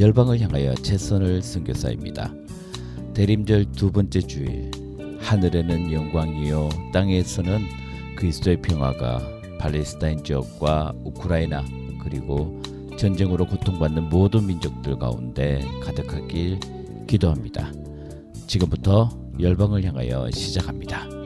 열방을 향하여 최선을 선교사입니다. 대림절 두 번째 주일 하늘에는 영광이요 땅에서는 그리스도의 평화가 팔레스타인 지역과 우크라이나 그리고 전쟁으로 고통받는 모든 민족들 가운데 가득하길 기도합니다. 지금부터 열방을 향하여 시작합니다.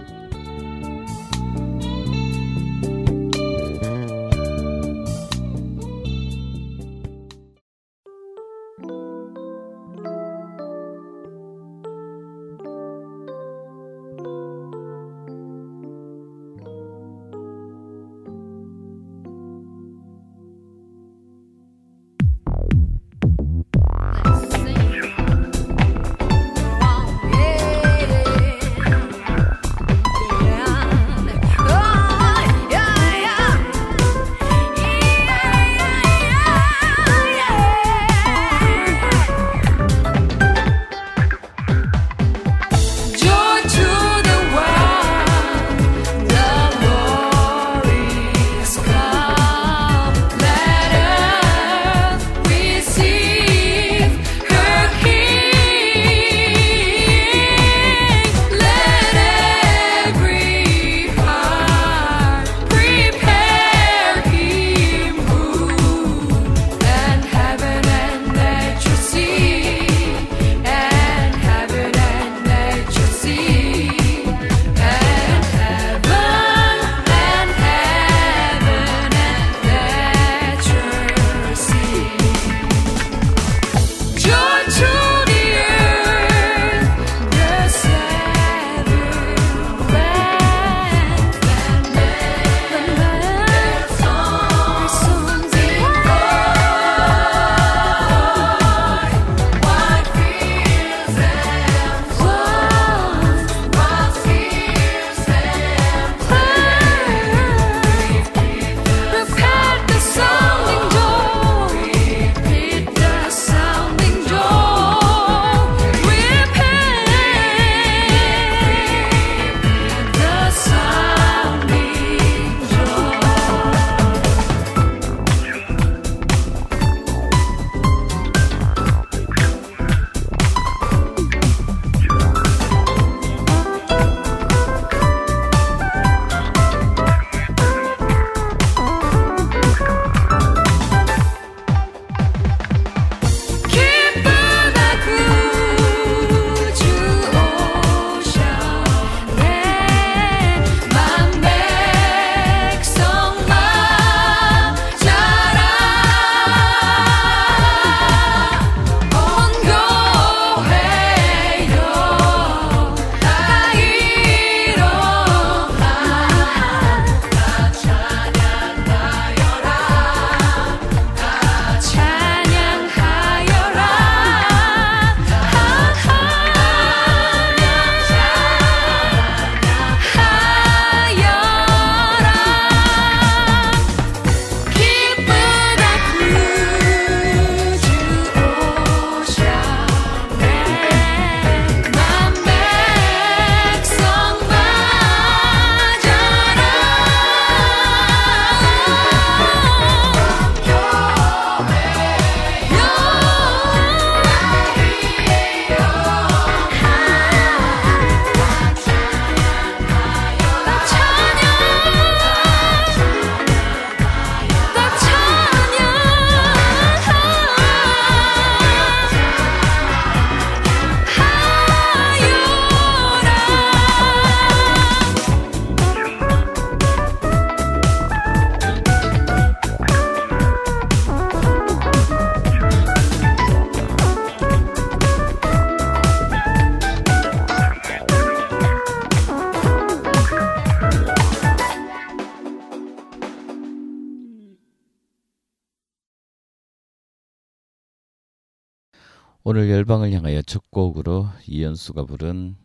오늘 열방을 향하여 첫 곡으로 이연수가 부른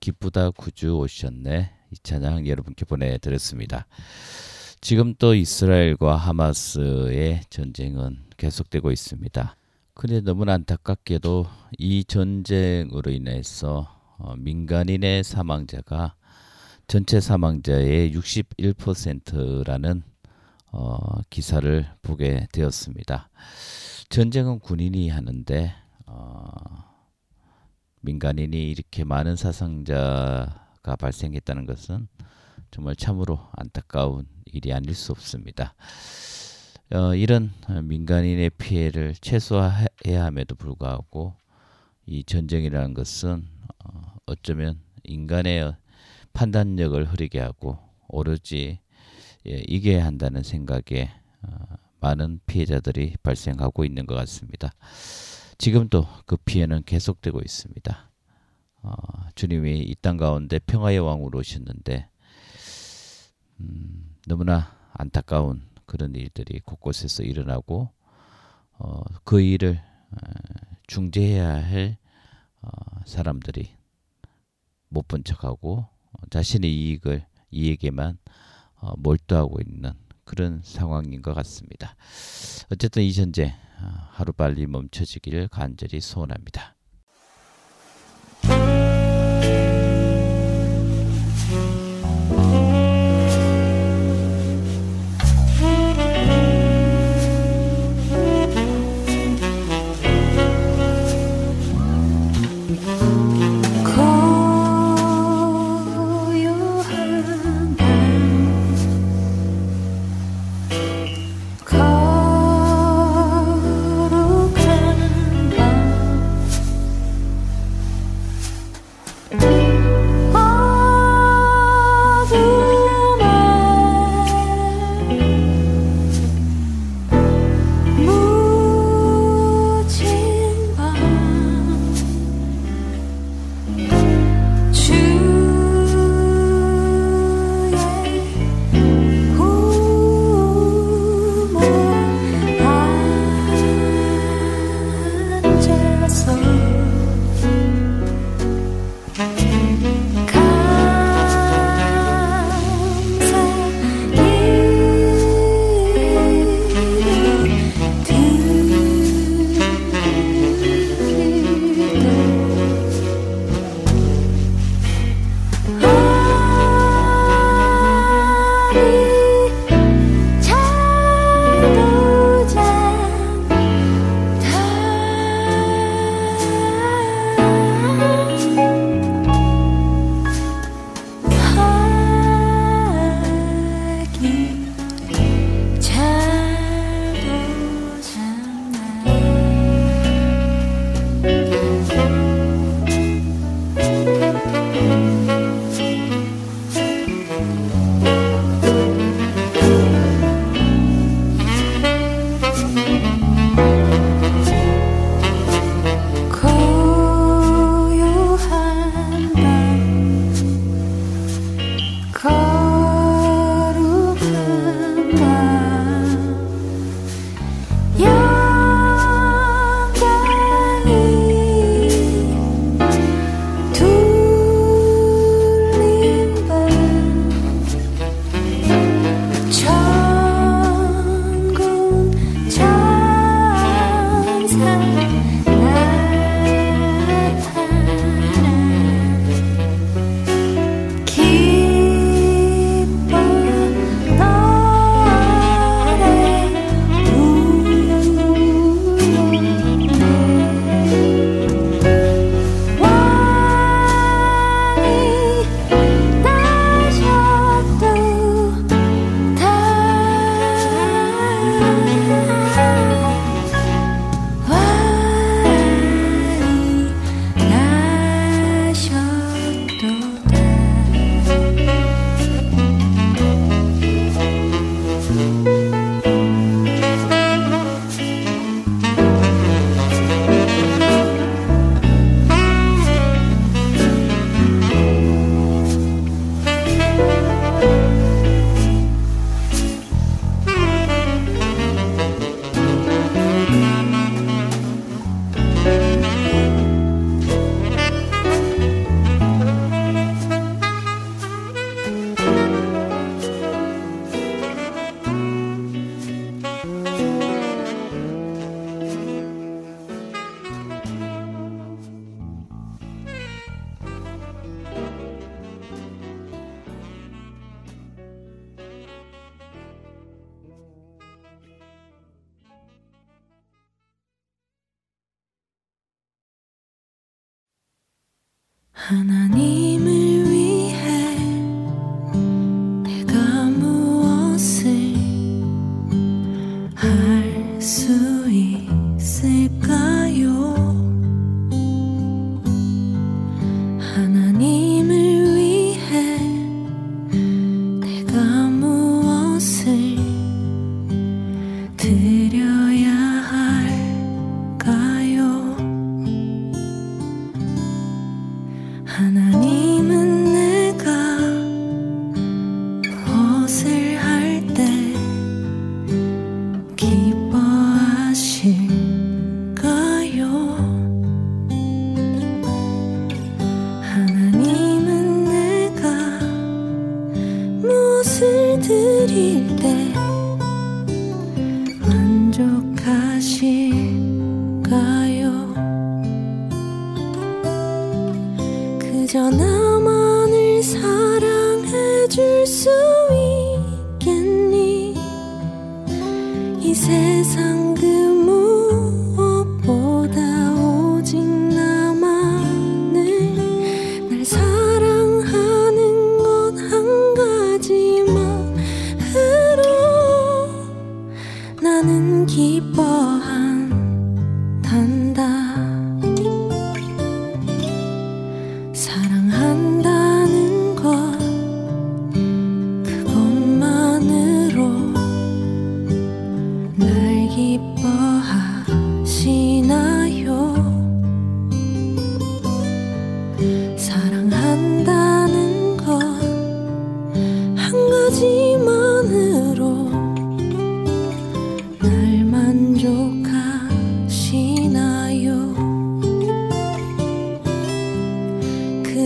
기쁘다 구주 오셨네 이 찬양 여러분께 보내드렸습니다. 지금 또 이스라엘과 하마스의 전쟁은 계속되고 있습니다. 그런데 너무나 안타깝게도 이 전쟁으로 인해서 어, 민간인의 사망자가 전체 사망자의 61%라는 어, 기사를 보게 되었습니다. 전쟁은 군인이 하는데 어, 민간인이 이렇게 많은 사상자가 발생했다는 것은 정말 참으로 안타까운 일이 아닐 수 없습니다. 어, 이런 민간인의 피해를 최소화해야 함에도 불구하고 이 전쟁이라는 것은 어, 어쩌면 인간의 판단력을 흐리게 하고 오로지 예, 이겨야 한다는 생각에 어, 많은 피해자들이 발생하고 있는 것 같습니다. 지금도 그 피해는 계속되고 있습니다. 어, 주님이 이 땅 가운데 평화의 왕으로 오셨는데 음, 너무나 안타까운 그런 일들이 곳곳에서 일어나고 어, 그 일을 어, 중재해야 할 어, 사람들이 못 본 척하고 어, 자신의 이익을 이익에만 어, 몰두하고 있는 그런 상황인 것 같습니다. 어쨌든 이 전쟁 어, 하루빨리 멈춰지기를 간절히 소원합니다.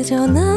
그런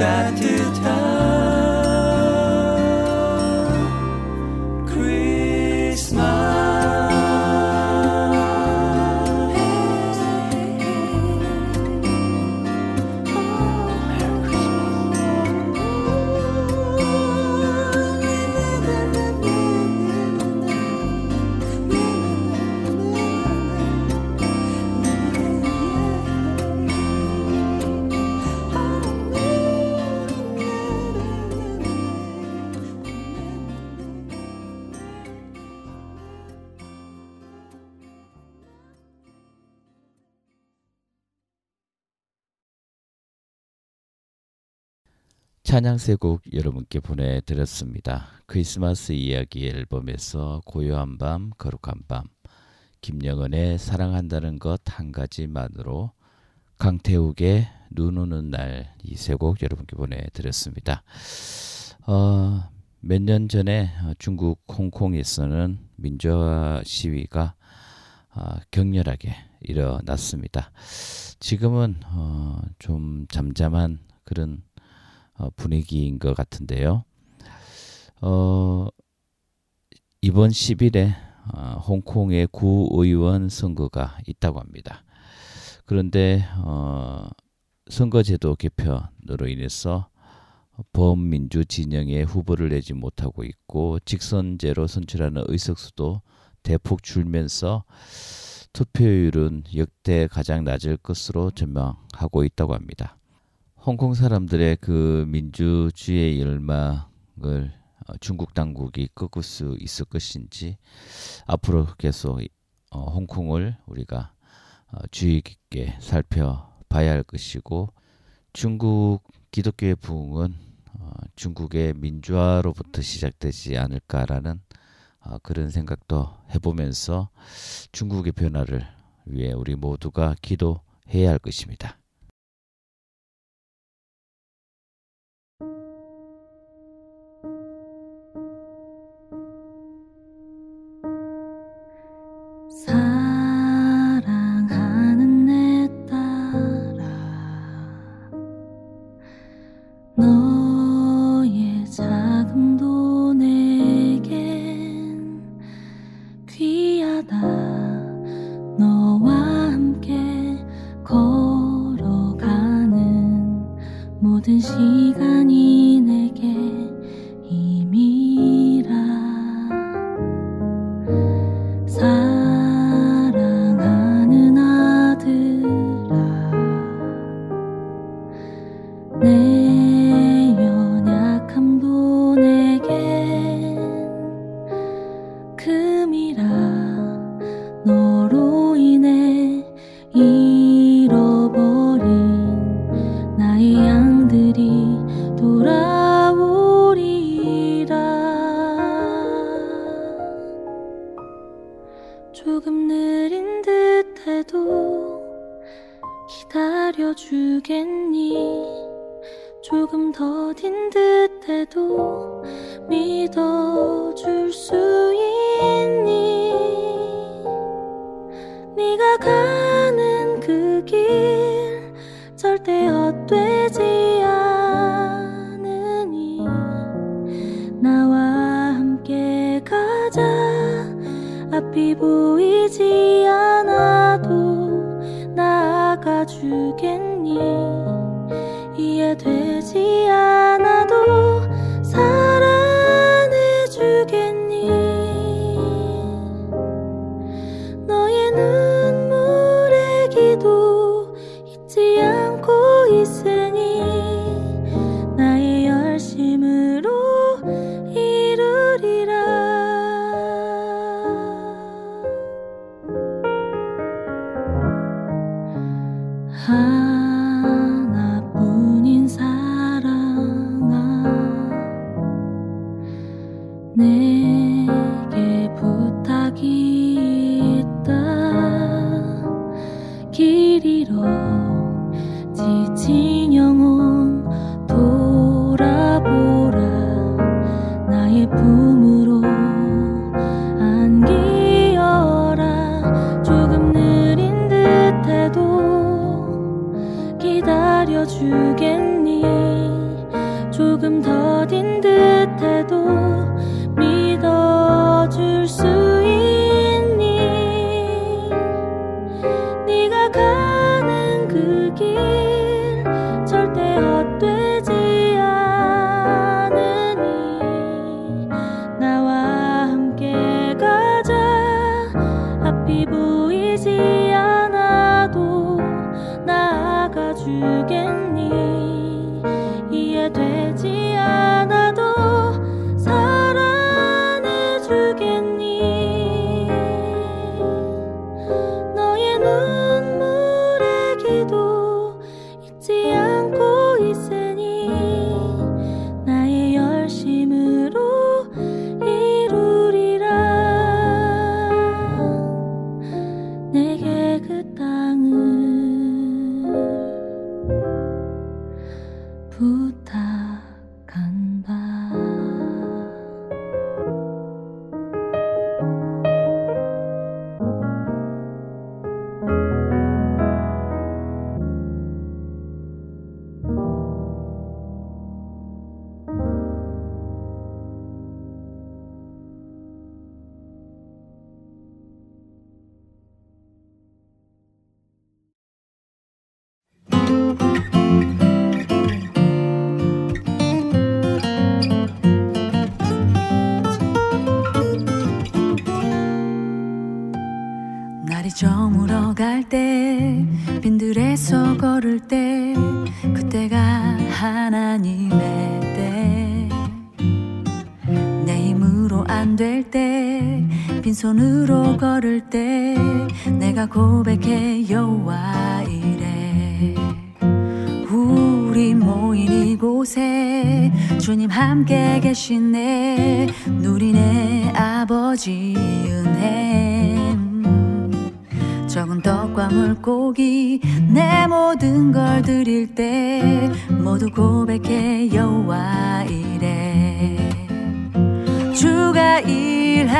下天堂。 찬양세 곡 여러분께 보내드렸습니다. 크리스마스 이야기 앨범에서 고요한 밤, 거룩한 밤, 김영은의 사랑한다는 것 한 가지만으로 강태욱의 눈 오는 날 이 세 곡 여러분께 보내드렸습니다. 어, 몇 년 전에 중국 홍콩에서는 민주화 시위가 어, 격렬하게 일어났습니다. 지금은 어, 좀 잠잠한 그런 어, 분위기인 것 같은데요. 어, 이번 10일에 어, 홍콩의 구의원 선거가 있다고 합니다. 그런데 어, 선거제도 개편으로 인해서 범민주 진영의 후보를 내지 못하고 있고 직선제로 선출하는 의석수도 대폭 줄면서 투표율은 역대 가장 낮을 것으로 전망하고 있다고 합니다. 홍콩 사람들의 그 민주주의의 열망을 어, 중국 당국이 꺾을 수 있을 것인지 앞으로 계속 어, 홍콩을 우리가 어, 주의 깊게 살펴봐야 할 것이고 중국 기독교의 부흥은 중국의 민주화로부터 시작되지 않을까라는 그런 생각도 해보면서 중국의 변화를 위해 우리 모두가 기도해야 할 것입니다. 앞이 보이지 않아도 나아가 주겠니? 이해되지 않아 내가 고백해 여호와 이래. 우리 모인 이곳에 주님 함께 계시네. 누리네 아버지 은혜. 적은 떡과 물고기 내 모든 걸 드릴 때 모두 고백해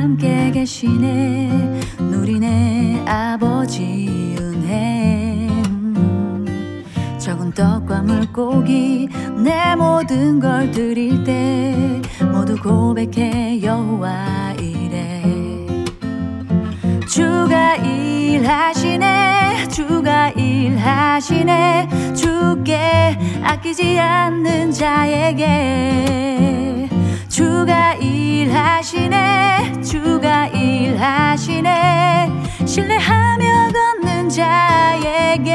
함께 계시네. 누리네 아버지 은혜. 적은 떡과 물고기 내 모든 걸 드릴 때 모두 고백해 여호와 이래. 주가 일하시네 주가 일하시네. 주께 아끼지 않는 자에게 주가 일하시네 주가 일하시네. 신뢰하며 걷는 자에게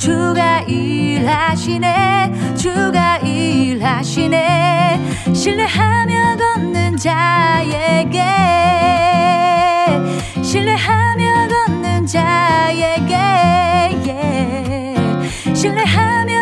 주가 일하시네 주가 일하시네 신뢰하며 걷는 자에게 신뢰하며 걷는 자에게 예. yeah. 신뢰하며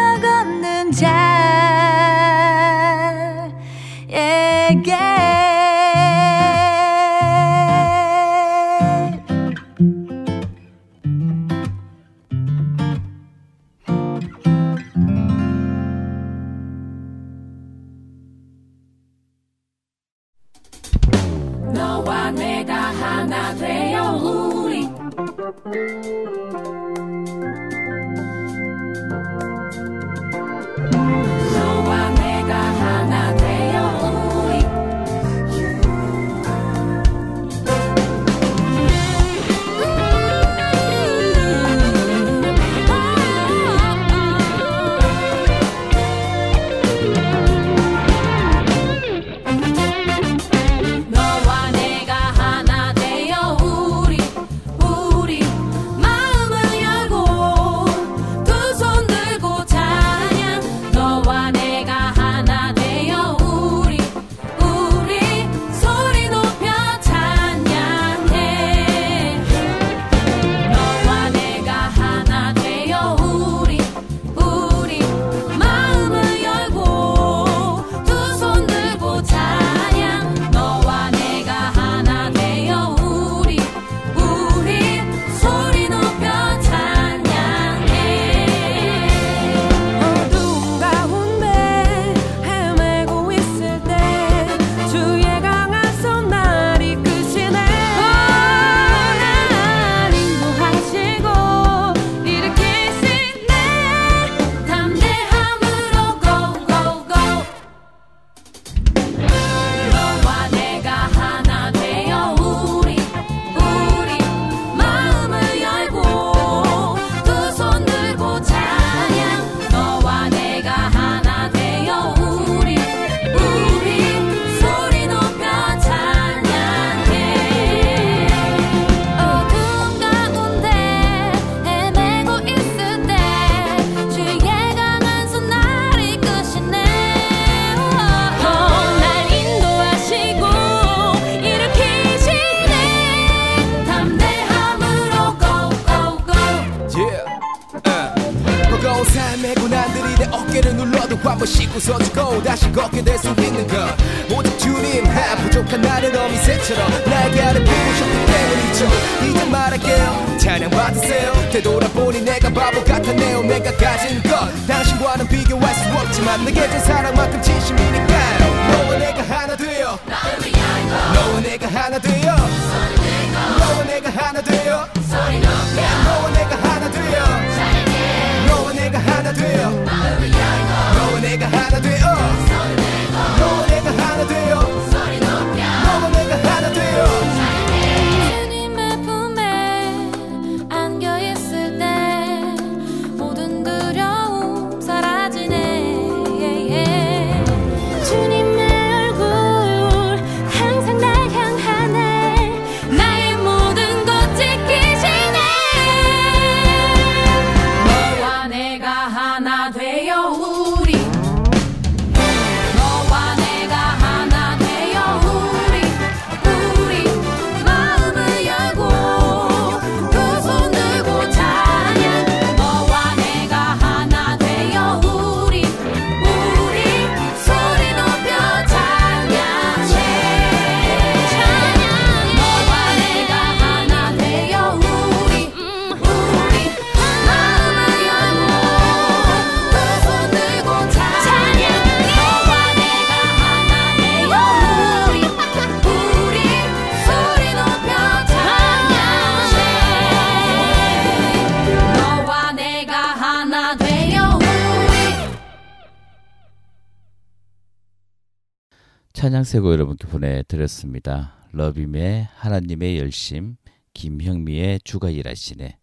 찬양 세고 여러분께 보내드렸습니다. 러빔의 하나님의 열심, 김형미의 주가 일하시네,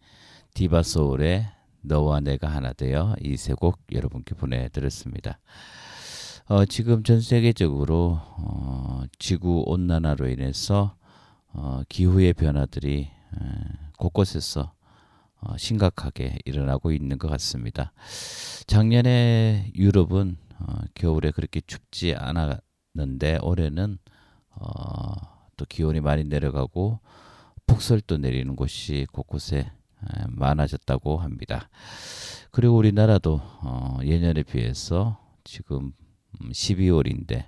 디바소울의 너와 내가 하나 되어 이 세 곡 여러분께 보내드렸습니다. 어, 지금 전 세계적으로 어, 지구 온난화로 인해서 어, 기후의 변화들이 에, 곳곳에서 어, 심각하게 일어나고 있는 것 같습니다. 작년에 유럽은 어, 겨울에 그렇게 춥지 않 았는데 올해는 어, 또 기온이 많이 내려가고 폭설도 내리는 곳이 곳곳에 에, 많아졌다고 합니다. 그리고 우리나라도 어, 예년에 비해서 지금 12월인데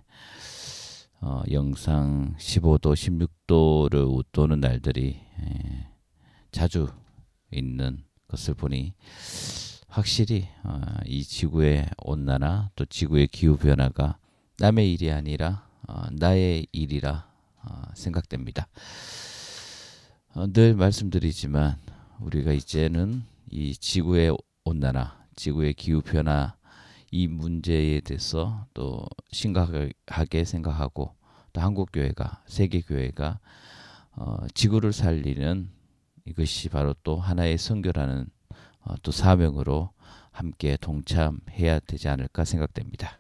어, 영상 15도, 16도를 웃도는 날들이 에, 자주 있는 것을 보니 확실히 어, 이 지구의 온난화 또 지구의 기후 변화가 남의 일이 아니라 어, 나의 일이라 어, 생각됩니다. 어, 늘 말씀드리지만 우리가 이제는 이 지구의 온난화, 지구의 기후 변화 이 문제에 대해서 또 심각하게 생각하고 또 한국 교회가 세계 교회가 어, 지구를 살리는 이것이 바로 또 하나의 선교라는 어, 또 사명으로 함께 동참해야 되지 않을까 생각됩니다.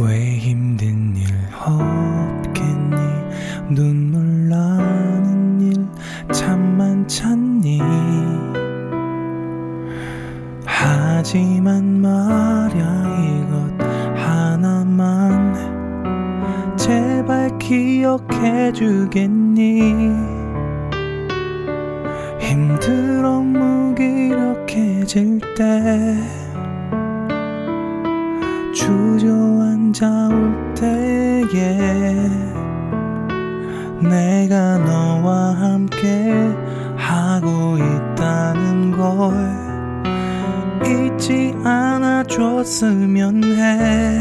왜 힘든 일 없겠니? 눈물 나는 일 참 많잖니? 하지만 말야 이것 하나만 제발 기억해 주겠니? 힘들어 무기력해질 때 주저앉아 올 때에 내가 너와 함께 하고 있다는 걸 잊지 않아 줬으면 해.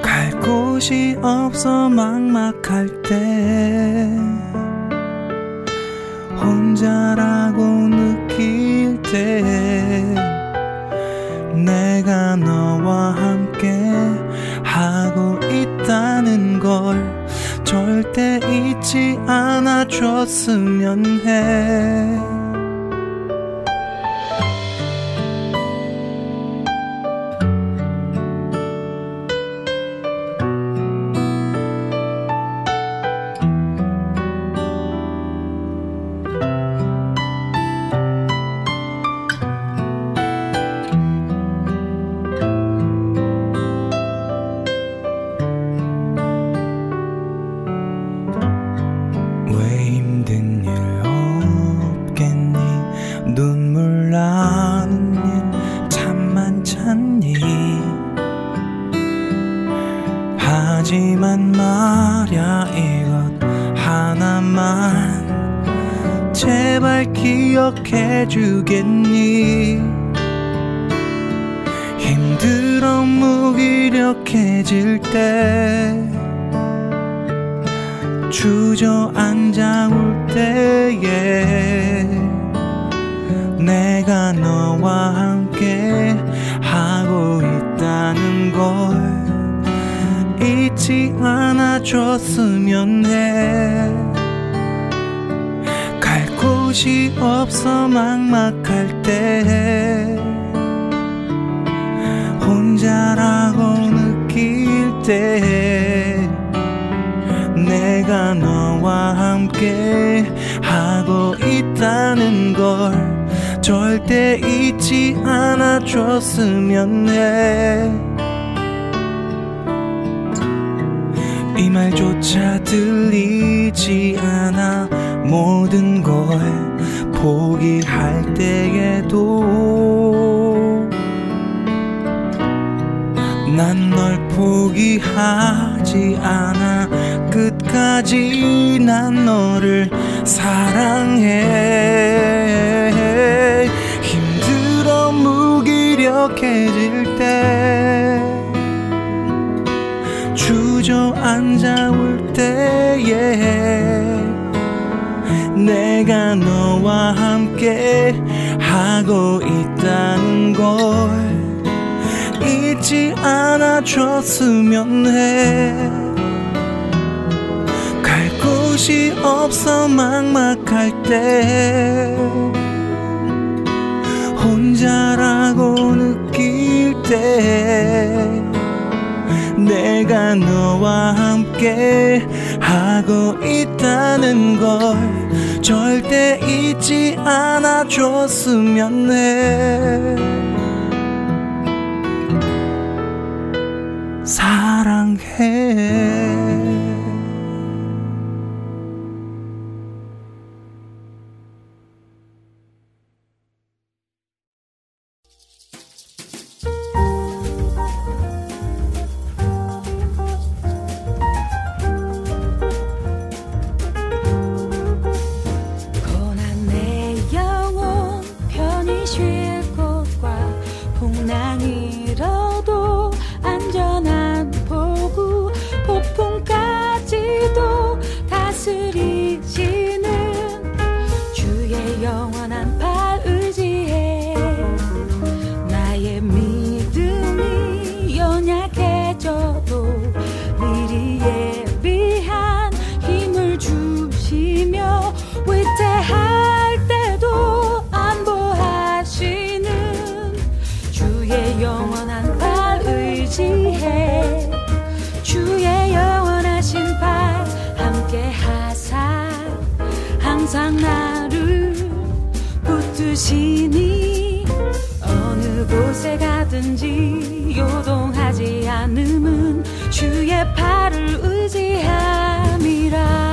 갈 곳이 없어 막막할 때 혼자라고 느낄 때 내가 너와 함께 하고 있다는 걸 절대 잊지 않아 줬으면 해. 난 너를 사랑해. 힘들어 무기력해질 때 주저앉아 올 때에 내가 너와 함께 하고 있다는 걸 잊지 않아줬으면 해. 것이 없어 막막할 때 혼자라고 느낄 때 내가 너와 함께 하고 있다는 걸 절대 잊지 않아 줬으면 해. 사랑해. 항상 나를 붙드시니 어느 곳에 가든지 요동하지 않음은 주의 팔을 의지함이라.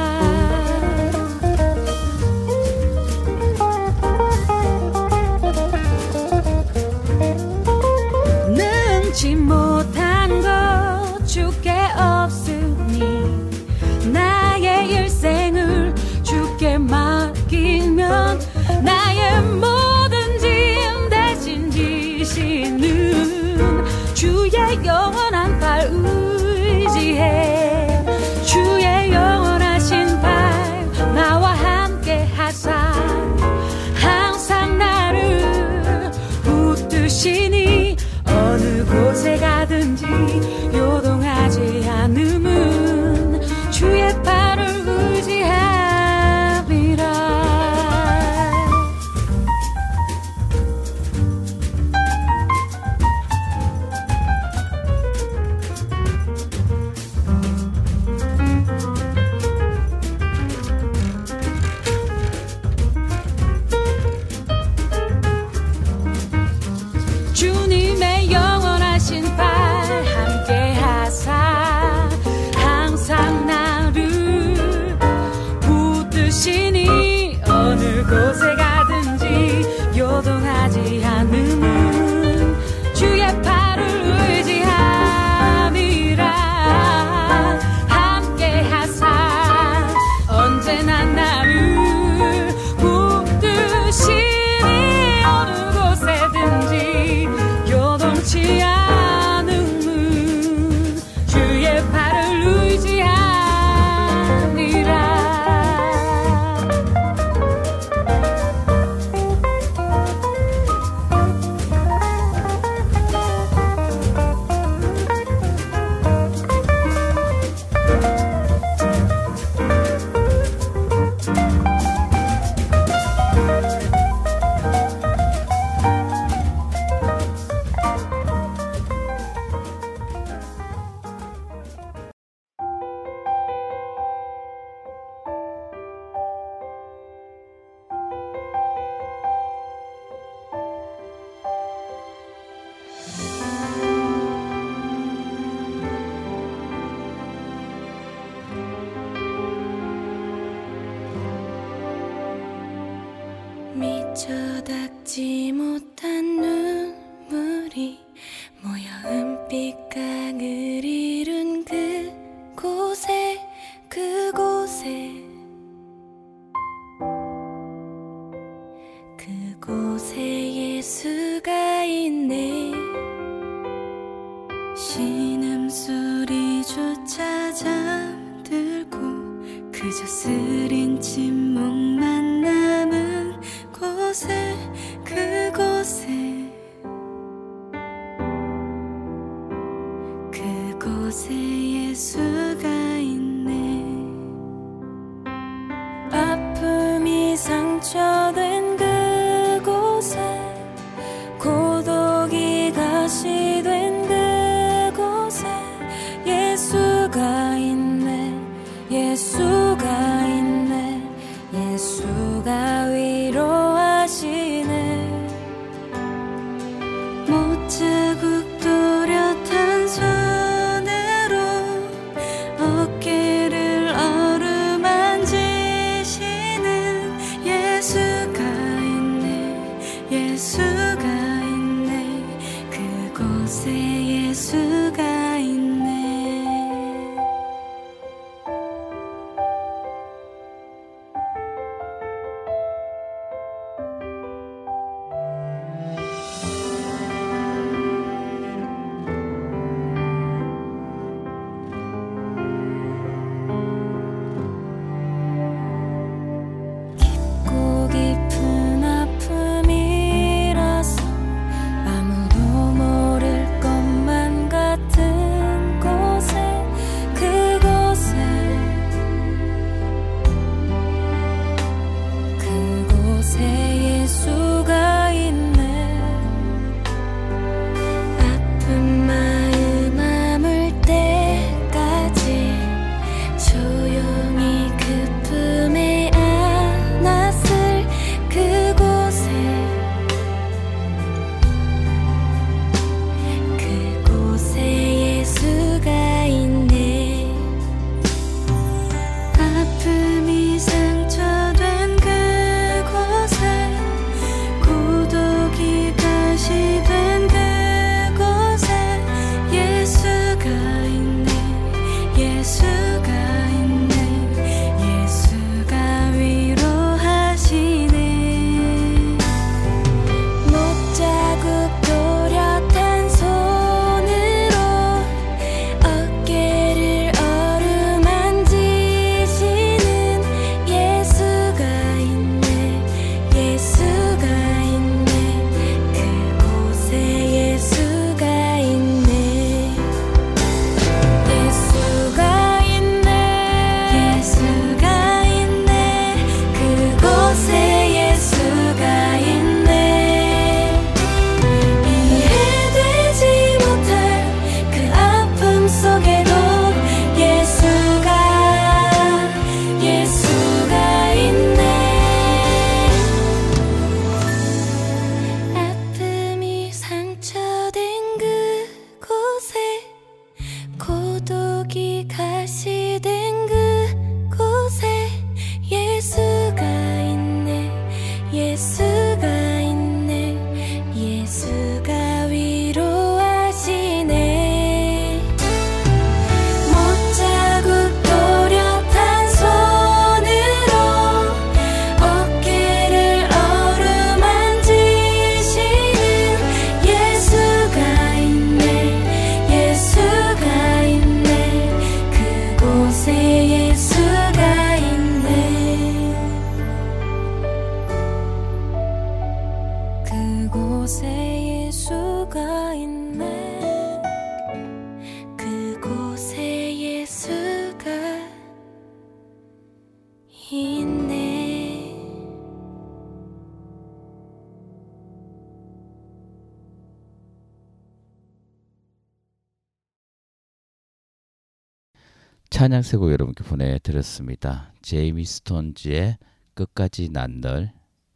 찬양 세곡 여러분께 보내드렸습니다. 제이미 스톤즈의 끝까지 난널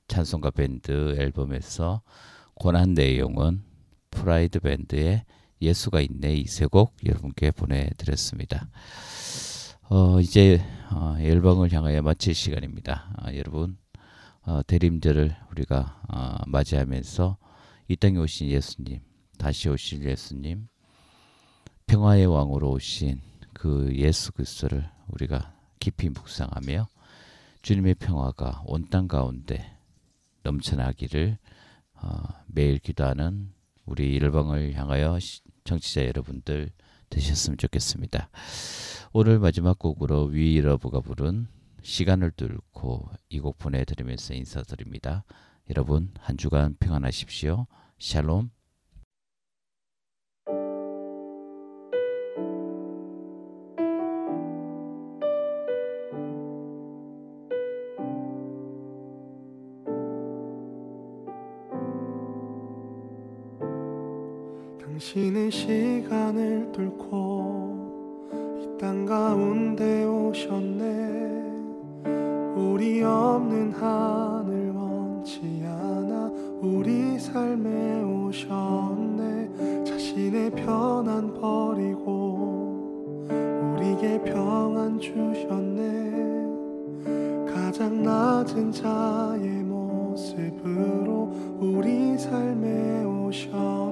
찬송가 밴드 앨범에서 고난 내용은 프라이드 밴드의 예수가 있네 이세곡 여러분께 보내드렸습니다. 어, 이제 어, 앨범을 향하여 마칠 시간입니다. 아, 여러분 어, 대림절을 우리가 어, 맞이하면서 이 땅에 오신 예수님, 다시 오실 예수님, 평화의 왕으로 오신 그 예수 그리스도를 우리가 깊이 묵상하며 주님의 평화가 온 땅 가운데 넘쳐나기를 어, 매일 기도하는 우리 일방을 향하여 시- 정치자 여러분들 되셨으면 좋겠습니다. 오늘 마지막 곡으로 위러브가 부른 시간을 뚫고 이 곡 보내드리면서 인사드립니다. 여러분 한 주간 평안하십시오. 샬롬. 지는 시간을 뚫고 이 땅 가운데 오셨네. 우리 없는 하늘 원치 않아 우리 삶에 오셨네. 자신의 편안 버리고 우리에게 평안 주셨네. 가장 낮은 자의 모습으로 우리 삶에 오셨네.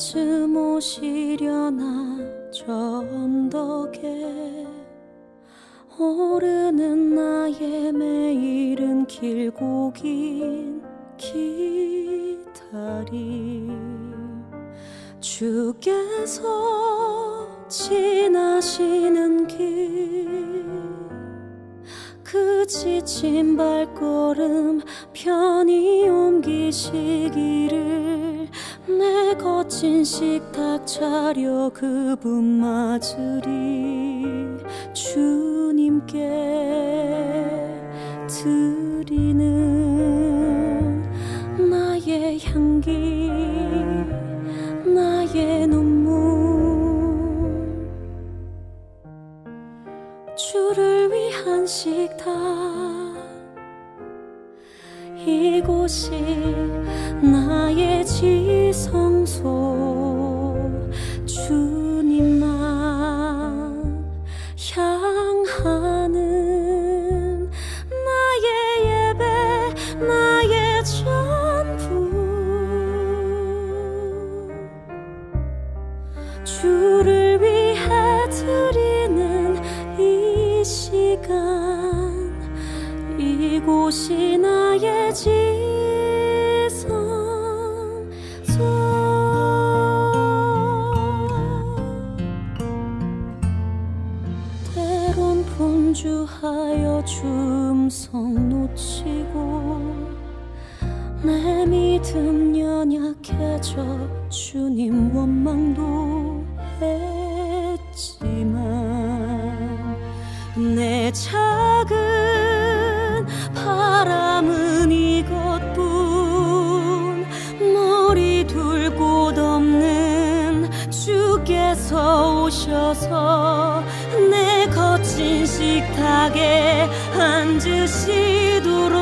언제쯤 오시려나 저 언덕에 오르는 나의 매일은 길고 긴 기다림 주께서 지나시는 길 그 지친 발걸음 편히 옮기시기를 내 거친 식탁 차려 그분 맞으리 주님께 드리는 나의 향기 나의 눈물. 주를 위한 식탁 이곳이 나의 지성 믿음 연약해져 주님 원망도 했지만 내 작은 바람은 이것뿐 머리 둘 곳 없는 주께서 오셔서 내 거친 식탁에 앉으시도록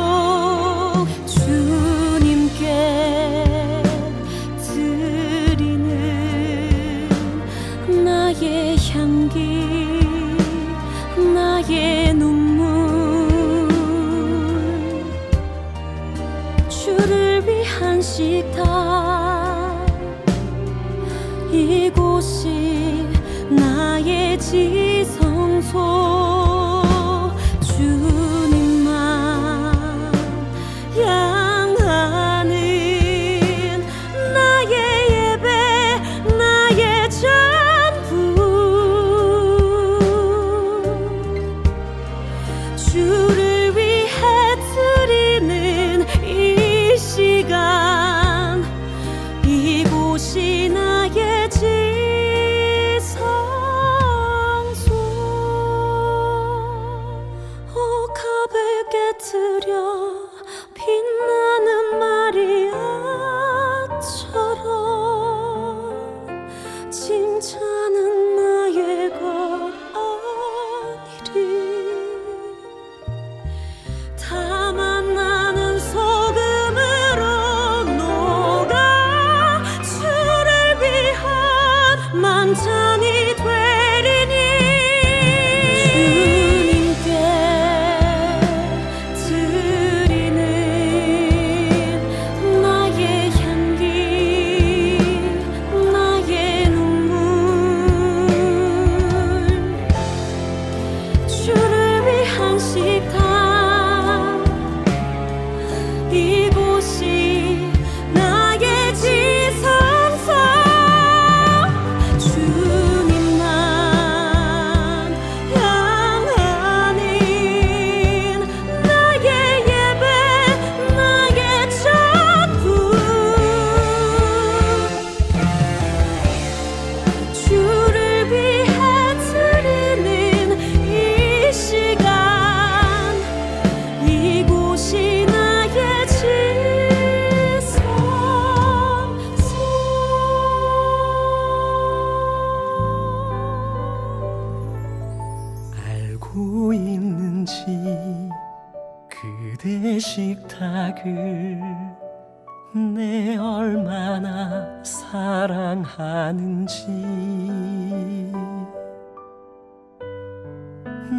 사랑하는지.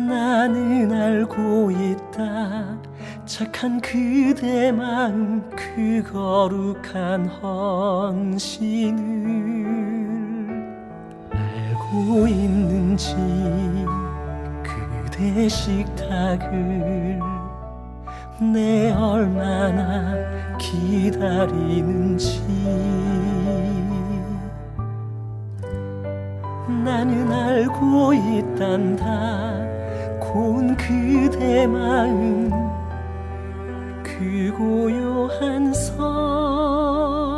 나는 알고 있다. 착한 그대 마음 그 거룩한 헌신을 알고 있는지 그대 식탁을 내 얼마나 기다리는지 나는 알고 있단다. 고운 그대 마음 그 고요한 성